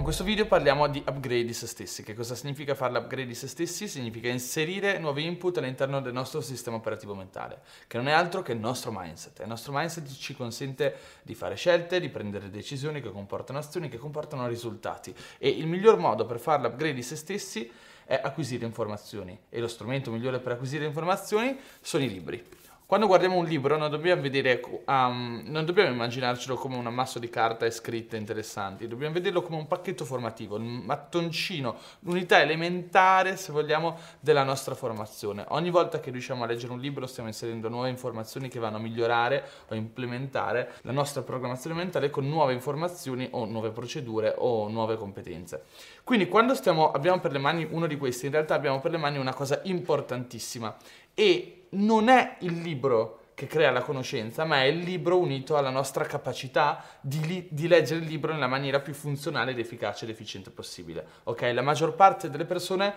In questo video parliamo di upgrade di se stessi. Che cosa significa fare l'upgrade di se stessi? Significa inserire nuovi input all'interno del nostro sistema operativo mentale, che non è altro che il nostro mindset. Il nostro mindset ci consente di fare scelte, di prendere decisioni che comportano azioni, che comportano risultati. E il miglior modo per fare l'upgrade di se stessi è acquisire informazioni. E lo strumento migliore per acquisire informazioni sono i libri. Quando guardiamo un libro non dobbiamo, vedere, um, non dobbiamo immaginarcelo come un ammasso di carta e scritte interessanti, dobbiamo vederlo come un pacchetto formativo, un mattoncino, l'unità elementare, se vogliamo, della nostra formazione. Ogni volta che riusciamo a leggere un libro stiamo inserendo nuove informazioni che vanno a migliorare o implementare la nostra programmazione mentale con nuove informazioni o nuove procedure o nuove competenze. Quindi quando stiamo, abbiamo per le mani uno di questi, in realtà abbiamo per le mani una cosa importantissima e non è il libro che crea la conoscenza, ma è il libro unito alla nostra capacità di, li- di, leggere il libro nella maniera più funzionale ed efficace ed efficiente possibile. Ok? La maggior parte delle persone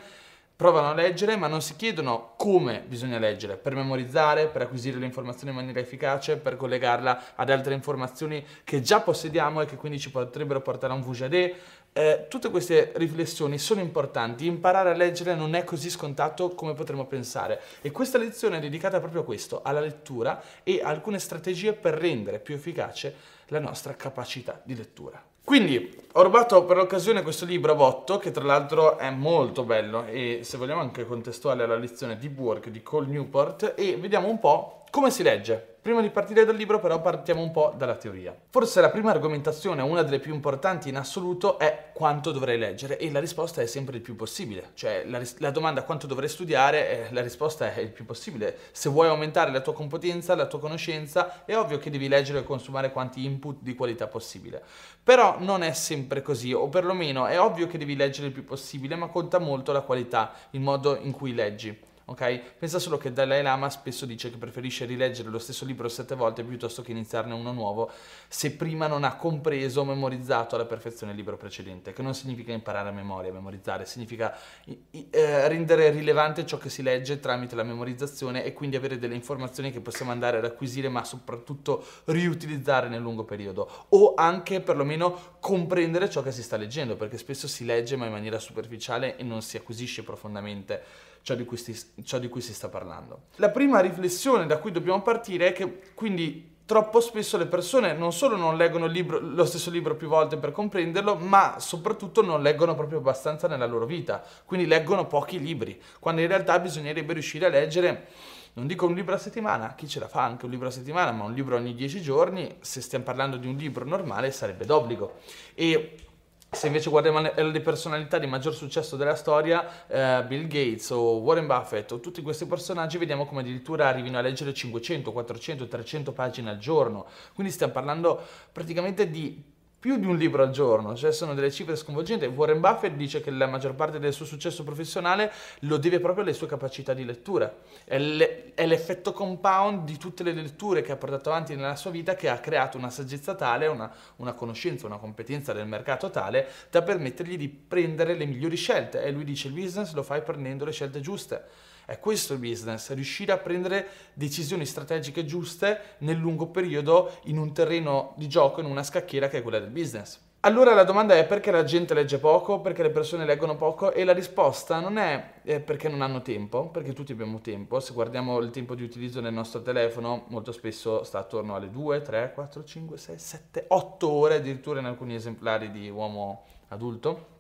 provano a leggere, ma non si chiedono come bisogna leggere, per memorizzare, per acquisire l'informazione in maniera efficace, per collegarla ad altre informazioni che già possediamo e che quindi ci potrebbero portare a un VJD. Eh, tutte queste riflessioni sono importanti, imparare a leggere non è così scontato come potremmo pensare e questa lezione è dedicata proprio a questo, alla lettura e alcune strategie per rendere più efficace la nostra capacità di lettura. Quindi ho rubato per l'occasione questo libro a botto, che tra l'altro è molto bello e se vogliamo anche contestuale alla lezione Deep Work di Cole Newport e vediamo un po' come si legge. Prima di partire dal libro però partiamo un po' dalla teoria. Forse la prima argomentazione, una delle più importanti in assoluto, è quanto dovrei leggere e la risposta è sempre il più possibile. Cioè la, ris- la domanda quanto dovrei studiare, eh, la risposta è il più possibile. Se vuoi aumentare la tua competenza, la tua conoscenza, è ovvio che devi leggere e consumare quanti input di qualità possibile. Però non è sempre così, o perlomeno è ovvio che devi leggere il più possibile, ma conta molto la qualità, il modo in cui leggi ok? Pensa solo che Dalai Lama spesso dice che preferisce rileggere lo stesso libro sette volte piuttosto che iniziarne uno nuovo se prima non ha compreso o memorizzato alla perfezione il libro precedente, che non significa imparare a memoria, memorizzare, significa eh, rendere rilevante ciò che si legge tramite la memorizzazione e quindi avere delle informazioni che possiamo andare ad acquisire ma soprattutto riutilizzare nel lungo periodo o anche perlomeno comprendere ciò che si sta leggendo, perché spesso si legge ma in maniera superficiale e non si acquisisce profondamente ciò di, si, ciò di cui si sta parlando. La prima riflessione da cui dobbiamo partire è che quindi troppo spesso le persone non solo non leggono libro, lo stesso libro più volte per comprenderlo, ma soprattutto non leggono proprio abbastanza nella loro vita, quindi leggono pochi libri, quando in realtà bisognerebbe riuscire a leggere, non dico un libro a settimana, chi ce la fa anche un libro a settimana, ma un libro ogni dieci giorni, se stiamo parlando di un libro normale sarebbe d'obbligo. E se invece guardiamo le personalità di maggior successo della storia, eh, Bill Gates o Warren Buffett o tutti questi personaggi, vediamo come addirittura arrivino a leggere 500, 400, 300 pagine al giorno. Quindi stiamo parlando praticamente di più di un libro al giorno, cioè sono delle cifre sconvolgenti. Warren Buffett dice che la maggior parte del suo successo professionale lo deve proprio alle sue capacità di lettura. È, le, è, l'effetto compound di tutte le letture che ha portato avanti nella sua vita che ha creato una saggezza tale, una, una conoscenza, una competenza del mercato tale da permettergli di prendere le migliori scelte. E lui dice il business lo fai prendendo le scelte giuste. È questo il business, riuscire a prendere decisioni strategiche giuste nel lungo periodo in un terreno di gioco, in una scacchiera che è quella del business. Allora la domanda è perché la gente legge poco, perché le persone leggono poco? E la risposta non è eh, perché non hanno tempo, perché tutti abbiamo tempo, se guardiamo il tempo di utilizzo del nostro telefono molto spesso sta attorno alle 2, 3, 4, 5, 6, 7, 8 ore addirittura in alcuni esemplari di uomo adulto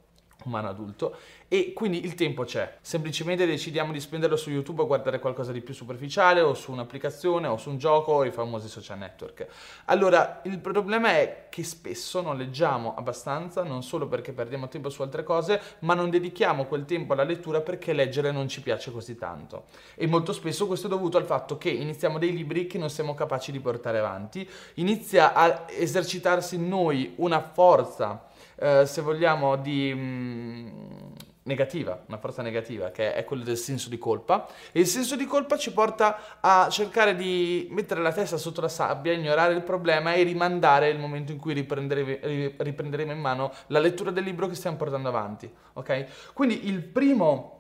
umano adulto e quindi il tempo c'è. Semplicemente decidiamo di spenderlo su YouTube a guardare qualcosa di più superficiale o su un'applicazione o su un gioco o i famosi social network. Allora, il problema è che spesso non leggiamo abbastanza, non solo perché perdiamo tempo su altre cose, ma non dedichiamo quel tempo alla lettura perché leggere non ci piace così tanto. E molto spesso questo è dovuto al fatto che iniziamo dei libri che non siamo capaci di portare avanti, inizia a esercitarsi in noi una forza eh, se vogliamo, di, mh, mm, negativa, una forza negativa, che è quello del senso di colpa. E il senso di colpa ci porta a cercare di mettere la testa sotto la sabbia, ignorare il problema e rimandare il momento in cui riprenderemo, riprenderemo in mano la lettura del libro che stiamo portando avanti. Ok? Quindi il primo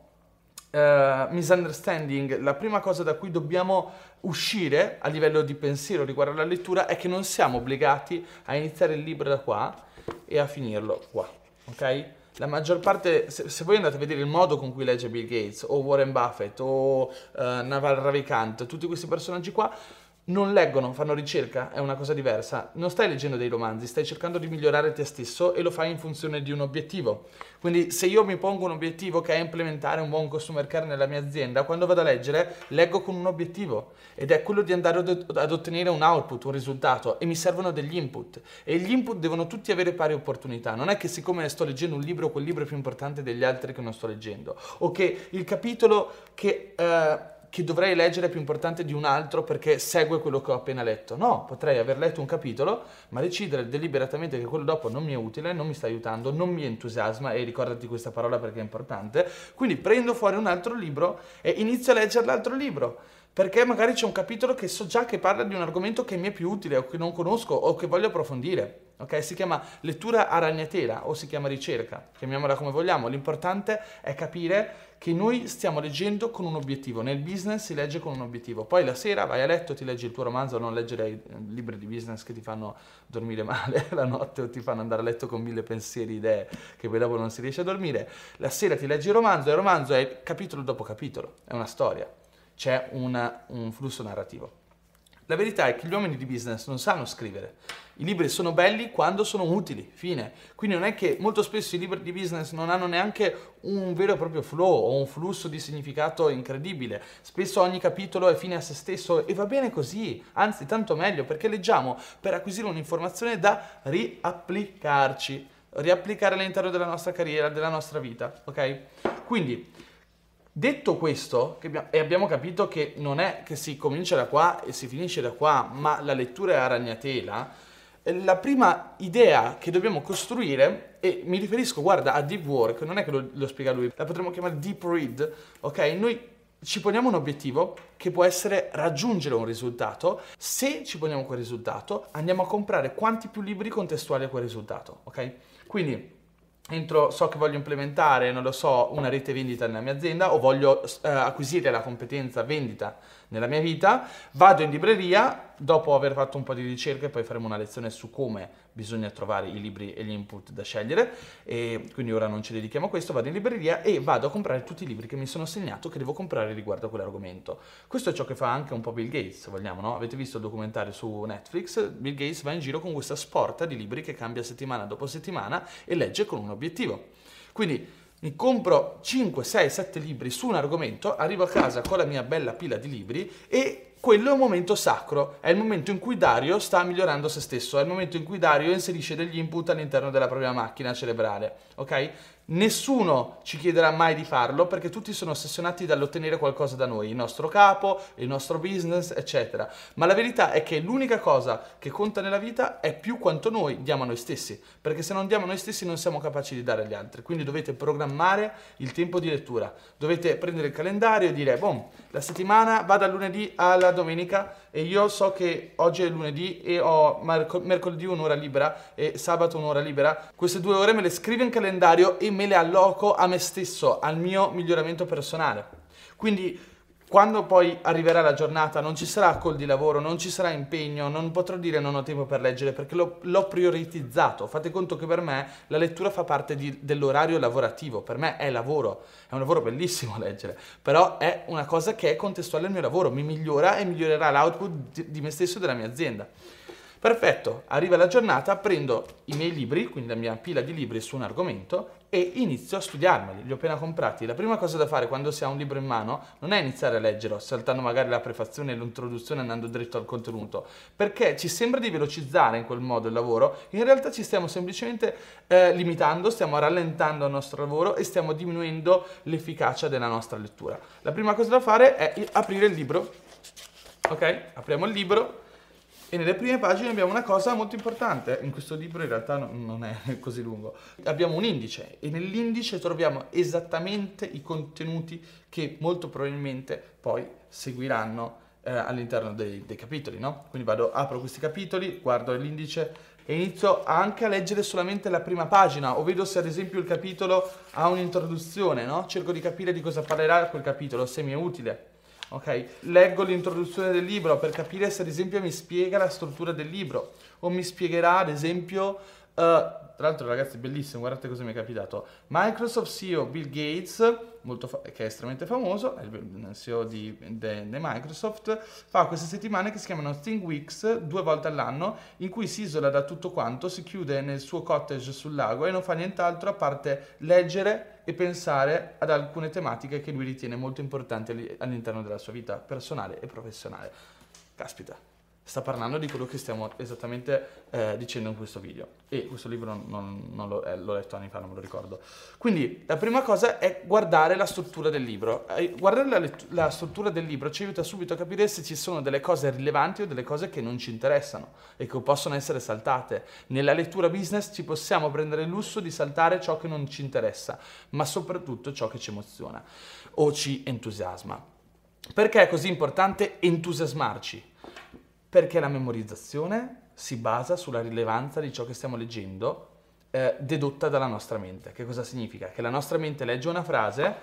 Uh, misunderstanding, la prima cosa da cui dobbiamo uscire a livello di pensiero riguardo alla lettura è che non siamo obbligati a iniziare il libro da qua e a finirlo qua, ok? La maggior parte, se, se, voi andate a vedere il modo con cui legge Bill Gates o Warren Buffett o uh, Naval Ravikant, tutti questi personaggi qua, non leggono, fanno ricerca, è una cosa diversa. Non stai leggendo dei romanzi, stai cercando di migliorare te stesso e lo fai in funzione di un obiettivo. Quindi se io mi pongo un obiettivo che è implementare un buon customer care nella mia azienda, quando vado a leggere leggo con un obiettivo ed è quello di andare ad ottenere un output, un risultato e mi servono degli input e gli input devono tutti avere pari opportunità. Non è che siccome sto leggendo un libro, quel libro è più importante degli altri che non sto leggendo o che il capitolo che... Uh, che dovrei leggere è più importante di un altro perché segue quello che ho appena letto. No, potrei aver letto un capitolo, ma decidere deliberatamente che quello dopo non mi è utile, non mi sta aiutando, non mi entusiasma e ricordati questa parola perché è importante. Quindi prendo fuori un altro libro e inizio a leggere l'altro libro perché magari c'è un capitolo che so già che parla di un argomento che mi è più utile o che non conosco o che voglio approfondire. Ok? Si chiama lettura a ragnatela o si chiama ricerca, chiamiamola come vogliamo. L'importante è capire che noi stiamo leggendo con un obiettivo. Nel business si legge con un obiettivo. Poi la sera vai a letto, ti leggi il tuo romanzo, non leggere i libri di business che ti fanno dormire male la notte o ti fanno andare a letto con mille pensieri, idee che poi dopo non si riesce a dormire. La sera ti leggi il romanzo e il romanzo è capitolo dopo capitolo, è una storia, c'è una, un flusso narrativo. La verità è che gli uomini di business non sanno scrivere. I libri sono belli quando sono utili, fine. Quindi non è che molto spesso i libri di business non hanno neanche un vero e proprio flow o un flusso di significato incredibile. Spesso ogni capitolo è fine a se stesso e va bene così, anzi tanto meglio perché leggiamo per acquisire un'informazione da riapplicarci, riapplicare all'interno della nostra carriera, della nostra vita, ok? Quindi Detto questo, abbiamo, e abbiamo capito che non è che si comincia da qua e si finisce da qua, ma la lettura è a ragnatela, eh, la prima idea che dobbiamo costruire, e mi riferisco, guarda, a deep work, non è che lo, lo spiega lui, la potremmo chiamare deep read, ok? Noi ci poniamo un obiettivo che può essere raggiungere un risultato. Se ci poniamo quel risultato, andiamo a comprare quanti più libri contestuali a quel risultato, ok? Quindi entro, so che voglio implementare, non lo so, una rete vendita nella mia azienda o voglio eh, acquisire la competenza vendita nella mia vita, vado in libreria, dopo aver fatto un po' di ricerche, poi faremo una lezione su come bisogna trovare i libri e gli input da scegliere, e quindi ora non ci dedichiamo a questo, vado in libreria e vado a comprare tutti i libri che mi sono segnato che devo comprare riguardo a quell'argomento. Questo è ciò che fa anche un po' Bill Gates, se vogliamo, no? Avete visto il documentario su Netflix? Bill Gates va in giro con questa sporta di libri che cambia settimana dopo settimana e legge con un obiettivo. Quindi mi compro 5, 6, 7 libri su un argomento, arrivo a casa con la mia bella pila di libri e quello è un momento sacro, è il momento in cui Dario sta migliorando se stesso, è il momento in cui Dario inserisce degli input all'interno della propria macchina cerebrale, ok? Nessuno ci chiederà mai di farlo perché tutti sono ossessionati dall'ottenere qualcosa da noi, il nostro capo, il nostro business, eccetera. Ma la verità è che l'unica cosa che conta nella vita è più quanto noi diamo a noi stessi, perché se non diamo a noi stessi non siamo capaci di dare agli altri. Quindi dovete programmare il tempo di lettura, dovete prendere il calendario e dire, boh, la settimana va dal lunedì alla domenica e io so che oggi è lunedì e ho mercoledì un'ora libera e sabato un'ora libera, queste due ore me le scrivo in calendario e me le alloco a me stesso, al mio miglioramento personale. Quindi quando poi arriverà la giornata non ci sarà col di lavoro, non ci sarà impegno, non potrò dire non ho tempo per leggere perché l'ho, l'ho prioritizzato. Fate conto che per me la lettura fa parte di, dell'orario lavorativo, per me è lavoro, è un lavoro bellissimo leggere, però è una cosa che è contestuale al mio lavoro, mi migliora e migliorerà l'output di, di me stesso e della mia azienda. Perfetto, arriva la giornata, prendo i miei libri, quindi la mia pila di libri su un argomento e inizio a studiarmeli. Li ho appena comprati. La prima cosa da fare quando si ha un libro in mano non è iniziare a leggerlo, saltando magari la prefazione e l'introduzione andando dritto al contenuto, perché ci sembra di velocizzare in quel modo il lavoro, in realtà ci stiamo semplicemente eh, limitando, stiamo rallentando il nostro lavoro e stiamo diminuendo l'efficacia della nostra lettura. La prima cosa da fare è aprire il libro. Ok? Apriamo il libro E nelle prime pagine abbiamo una cosa molto importante, in questo libro in realtà non è così lungo, abbiamo un indice e nell'indice troviamo esattamente i contenuti che molto probabilmente poi seguiranno eh, all'interno dei, dei capitoli, no? Quindi vado, apro questi capitoli, guardo l'indice e inizio anche a leggere solamente la prima pagina o vedo se ad esempio il capitolo ha un'introduzione, no? Cerco di capire di cosa parlerà quel capitolo, se mi è utile ok? Leggo l'introduzione del libro per capire se ad esempio mi spiega la struttura del libro o mi spiegherà ad esempio uh, tra l'altro ragazzi bellissimo, guardate cosa mi è capitato. Microsoft CEO Bill Gates, fa- che è estremamente famoso, è il CEO di, de, de Microsoft, fa queste settimane che si chiamano Think Weeks, due volte all'anno, in cui si isola da tutto quanto, si chiude nel suo cottage sul lago e non fa nient'altro a parte leggere e pensare ad alcune tematiche che lui ritiene molto importanti all'interno della sua vita personale e professionale. Caspita, sta parlando di quello che stiamo esattamente eh, dicendo in questo video e questo libro non, non, lo, eh, l'ho letto anni fa, non me lo ricordo. Quindi la prima cosa è guardare la struttura del libro. Eh, guardare la, la, struttura del libro ci aiuta subito a capire se ci sono delle cose rilevanti o delle cose che non ci interessano e che possono essere saltate. Nella lettura business ci possiamo prendere il lusso di saltare ciò che non ci interessa, ma soprattutto ciò che ci emoziona o ci entusiasma. Perché è così importante entusiasmarci? Perché la memorizzazione si basa sulla rilevanza di ciò che stiamo leggendo eh, dedotta dalla nostra mente. Che cosa significa? Che la nostra mente legge una frase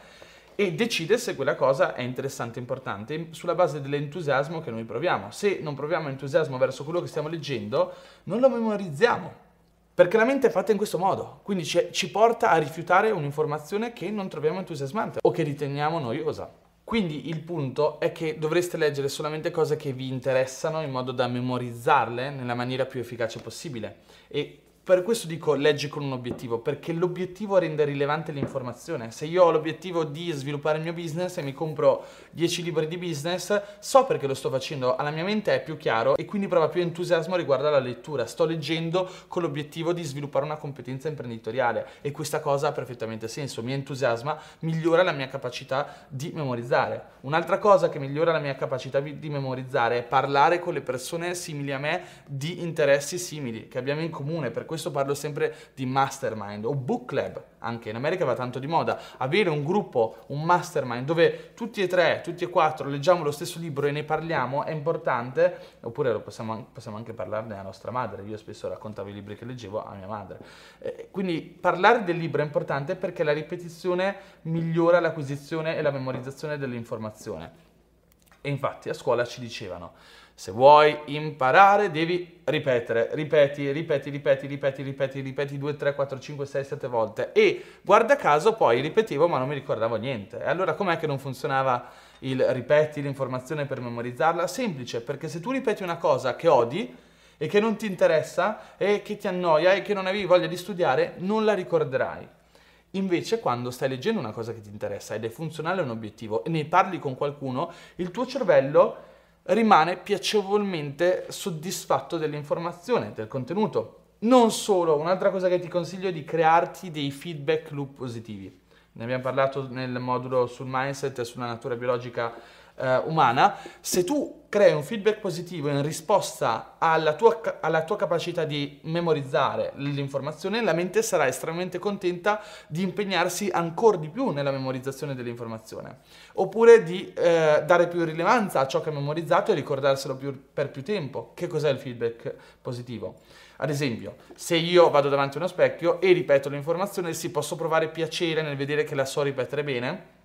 e decide se quella cosa è interessante e importante sulla base dell'entusiasmo che noi proviamo. Se non proviamo entusiasmo verso quello che stiamo leggendo, non lo memorizziamo. Perché la mente è fatta in questo modo, quindi ci, ci porta a rifiutare un'informazione che non troviamo entusiasmante o che riteniamo noiosa. Quindi il punto è che dovreste leggere solamente cose che vi interessano in modo da memorizzarle nella maniera più efficace possibile. E per questo dico leggi con un obiettivo, perché l'obiettivo rende rilevante l'informazione. Se io ho l'obiettivo di sviluppare il mio business e mi compro 10 libri di business, so perché lo sto facendo, alla mia mente è più chiaro e quindi prova più entusiasmo riguardo alla lettura. Sto leggendo con l'obiettivo di sviluppare una competenza imprenditoriale e questa cosa ha perfettamente senso, mi entusiasma, migliora la mia capacità di memorizzare. Un'altra cosa che migliora la mia capacità di memorizzare è parlare con le persone simili a me di interessi simili che abbiamo in comune. Per questo parlo sempre di mastermind o book club, anche in America va tanto di moda, avere un gruppo, un mastermind dove tutti e tre, tutti e quattro leggiamo lo stesso libro e ne parliamo è importante, oppure possiamo, possiamo, anche parlarne a nostra madre, io spesso raccontavo i libri che leggevo a mia madre. Eh, quindi parlare del libro è importante perché la ripetizione migliora l'acquisizione e la memorizzazione dell'informazione. E infatti a scuola ci dicevano se vuoi imparare devi ripetere, ripeti, ripeti, ripeti, ripeti, ripeti, ripeti 2, 3, 4, 5, 6, 7 volte. E guarda caso poi ripetevo ma non mi ricordavo niente. E allora com'è che non funzionava il ripeti l'informazione per memorizzarla? Semplice, perché se tu ripeti una cosa che odi e che non ti interessa e che ti annoia e che non avevi voglia di studiare, non la ricorderai. Invece, quando stai leggendo una cosa che ti interessa ed è funzionale a un obiettivo e ne parli con qualcuno, il tuo cervello rimane piacevolmente soddisfatto dell'informazione, del contenuto. Non solo, un'altra cosa che ti consiglio è di crearti dei feedback loop positivi. Ne abbiamo parlato nel modulo sul mindset e sulla natura biologica eh, umana, se tu crei un feedback positivo in risposta alla tua, alla tua, capacità di memorizzare l'informazione, la mente sarà estremamente contenta di impegnarsi ancora di più nella memorizzazione dell'informazione, oppure di eh, dare più rilevanza a ciò che ha memorizzato e ricordarselo più, per più tempo. Che cos'è il feedback positivo? Ad esempio, se io vado davanti a uno specchio e ripeto l'informazione, si posso provare piacere nel vedere che la so ripetere bene,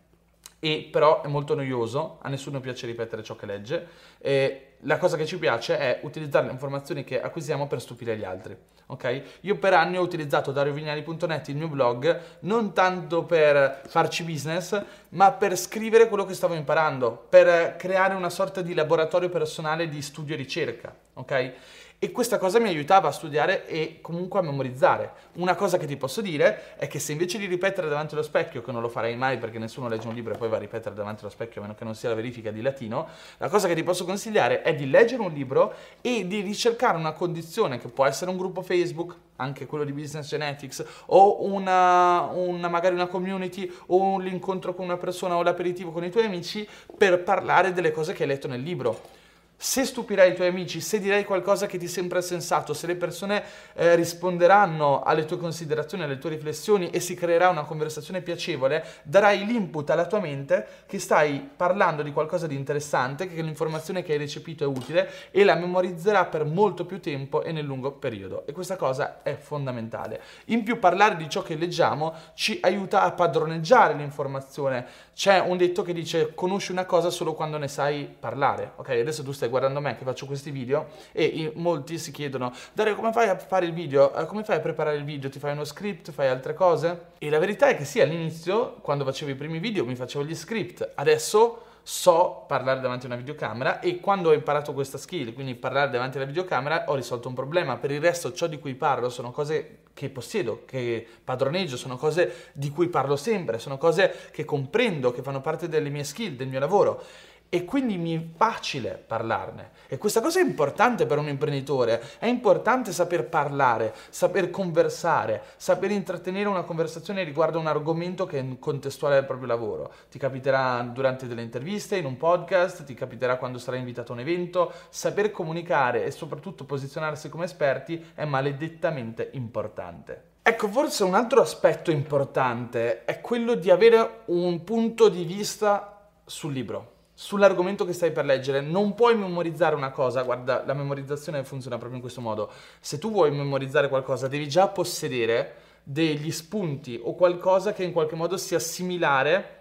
e però è molto noioso, a nessuno piace ripetere ciò che legge. E la cosa che ci piace è utilizzare le informazioni che acquisiamo per stupire gli altri. Okay? Io per anni ho utilizzato dariovignali.net, il mio blog, non tanto per farci business, ma per scrivere quello che stavo imparando, per creare una sorta di laboratorio personale di studio e ricerca. Okay? E questa cosa mi aiutava a studiare e comunque a memorizzare. Una cosa che ti posso dire è che se invece di ripetere davanti allo specchio, che non lo farei mai perché nessuno legge un libro e poi va a ripetere davanti allo specchio a meno che non sia la verifica di latino, la cosa che ti posso consigliare è di leggere un libro e di ricercare una condizione che può essere un gruppo Facebook, anche quello di Business Genetics, o una, una, magari una community, o l'incontro con una persona o l'aperitivo con i tuoi amici per parlare delle cose che hai letto nel libro Se stupirai i tuoi amici, se dirai qualcosa che ti sembra sensato, se le persone eh, risponderanno alle tue considerazioni, alle tue riflessioni e si creerà una conversazione piacevole, darai l'input alla tua mente che stai parlando di qualcosa di interessante, che l'informazione che hai recepito è utile e la memorizzerà per molto più tempo e nel lungo periodo. E questa cosa è fondamentale. In più parlare di ciò che leggiamo ci aiuta a padroneggiare l'informazione. C'è un detto che dice conosci una cosa solo quando ne sai parlare. Ok, adesso tu stai guardando me che faccio questi video e molti si chiedono Dario come fai a fare il video? Eh, come fai a preparare il video? Ti fai uno script? Fai altre cose? E la verità è che sì, all'inizio, quando facevo i primi video, mi facevo gli script. Adesso so parlare davanti a una videocamera e quando ho imparato questa skill, quindi parlare davanti alla videocamera, ho risolto un problema. Per il resto ciò di cui parlo sono cose che possiedo, che padroneggio, sono cose di cui parlo sempre, sono cose che comprendo, che fanno parte delle mie skill, del mio lavoro e quindi mi è facile parlarne. E questa cosa è importante per un imprenditore, è importante saper parlare, saper conversare, saper intrattenere una conversazione riguardo un argomento che è contestuale al proprio lavoro. Ti capiterà durante delle interviste, in un podcast, ti capiterà quando sarai invitato a un evento, saper comunicare e soprattutto posizionarsi come esperti è maledettamente importante. Ecco, forse un altro aspetto importante è quello di avere un punto di vista sul libro sull'argomento che stai per leggere, non puoi memorizzare una cosa, guarda, la memorizzazione funziona proprio in questo modo. Se tu vuoi memorizzare qualcosa, devi già possedere degli spunti o qualcosa che in qualche modo sia similare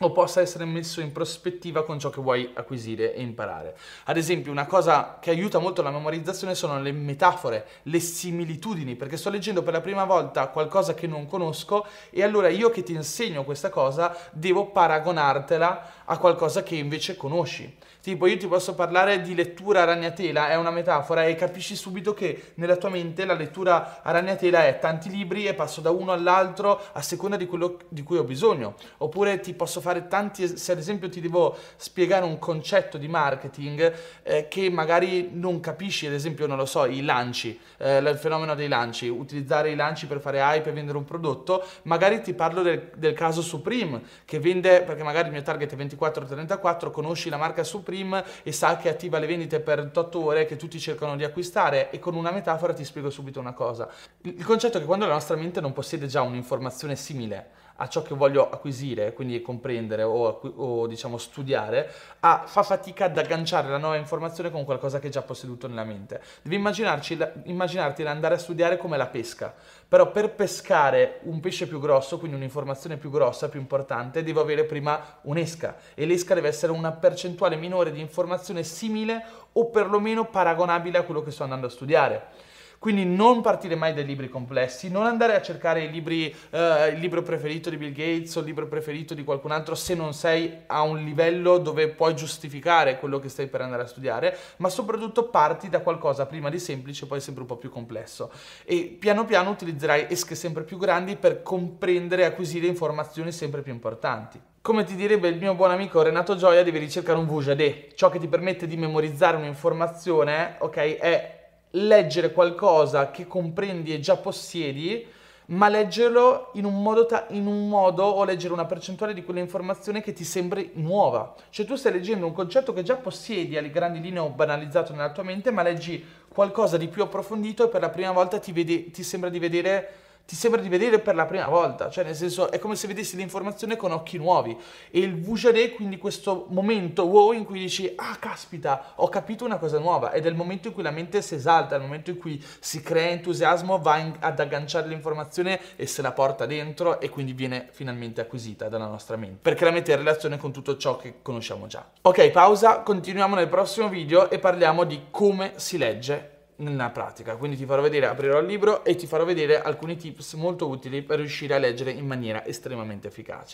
o possa essere messo in prospettiva con ciò che vuoi acquisire e imparare. Ad esempio, una cosa che aiuta molto la memorizzazione sono le metafore, le similitudini, perché sto leggendo per la prima volta qualcosa che non conosco e allora io che ti insegno questa cosa devo paragonartela a qualcosa che invece conosci. Tipo, io ti posso parlare di lettura a ragnatela, è una metafora, e capisci subito che nella tua mente la lettura a ragnatela è tanti libri e passo da uno all'altro a seconda di quello di cui ho bisogno. Oppure ti posso fare tanti, se ad esempio ti devo spiegare un concetto di marketing eh, che magari non capisci, ad esempio, non lo so, i lanci, eh, il fenomeno dei lanci, utilizzare i lanci per fare hype e vendere un prodotto, magari ti parlo del, del caso Supreme, che vende, perché magari il mio target è 24-34, conosci la marca Supreme e sa che attiva le vendite per 8 ore che tutti cercano di acquistare e con una metafora ti spiego subito una cosa. Il concetto è che quando la nostra mente non possiede già un'informazione simile a ciò che voglio acquisire, quindi comprendere o, o diciamo studiare, a, fa fatica ad agganciare la nuova informazione con qualcosa che è già posseduto nella mente. Devi immaginarti andare a studiare come la pesca, però per pescare un pesce più grosso, quindi un'informazione più grossa, più importante, devo avere prima un'esca e l'esca deve essere una percentuale minore di informazione simile o perlomeno paragonabile a quello che sto andando a studiare. Quindi non partire mai dai libri complessi, non andare a cercare libri, eh, il libro preferito di Bill Gates o il libro preferito di qualcun altro se non sei a un livello dove puoi giustificare quello che stai per andare a studiare, ma soprattutto parti da qualcosa prima di semplice, poi sempre un po' più complesso. E piano piano utilizzerai esche sempre più grandi per comprendere e acquisire informazioni sempre più importanti. Come ti direbbe il mio buon amico Renato Gioia, devi ricercare un VJD, ciò che ti permette di memorizzare un'informazione, ok, è leggere qualcosa che comprendi e già possiedi, ma leggerlo in un, modo ta- in un modo o leggere una percentuale di quell'informazione che ti sembri nuova. Cioè tu stai leggendo un concetto che già possiedi alle grandi linee o banalizzato nella tua mente, ma leggi qualcosa di più approfondito e per la prima volta ti, vedi, ti sembra di vedere ti sembra di vedere per la prima volta, cioè nel senso è come se vedessi l'informazione con occhi nuovi. E il Vujade quindi questo momento wow in cui dici ah caspita ho capito una cosa nuova. Ed è il momento in cui la mente si esalta, è il momento in cui si crea entusiasmo, va in, ad agganciare l'informazione e se la porta dentro e quindi viene finalmente acquisita dalla nostra mente. Perché la mette in relazione con tutto ciò che conosciamo già. Ok pausa, continuiamo nel prossimo video e parliamo di come si legge nella pratica. Quindi ti farò vedere, aprirò il libro e ti farò vedere alcuni tips molto utili per riuscire a leggere in maniera estremamente efficace.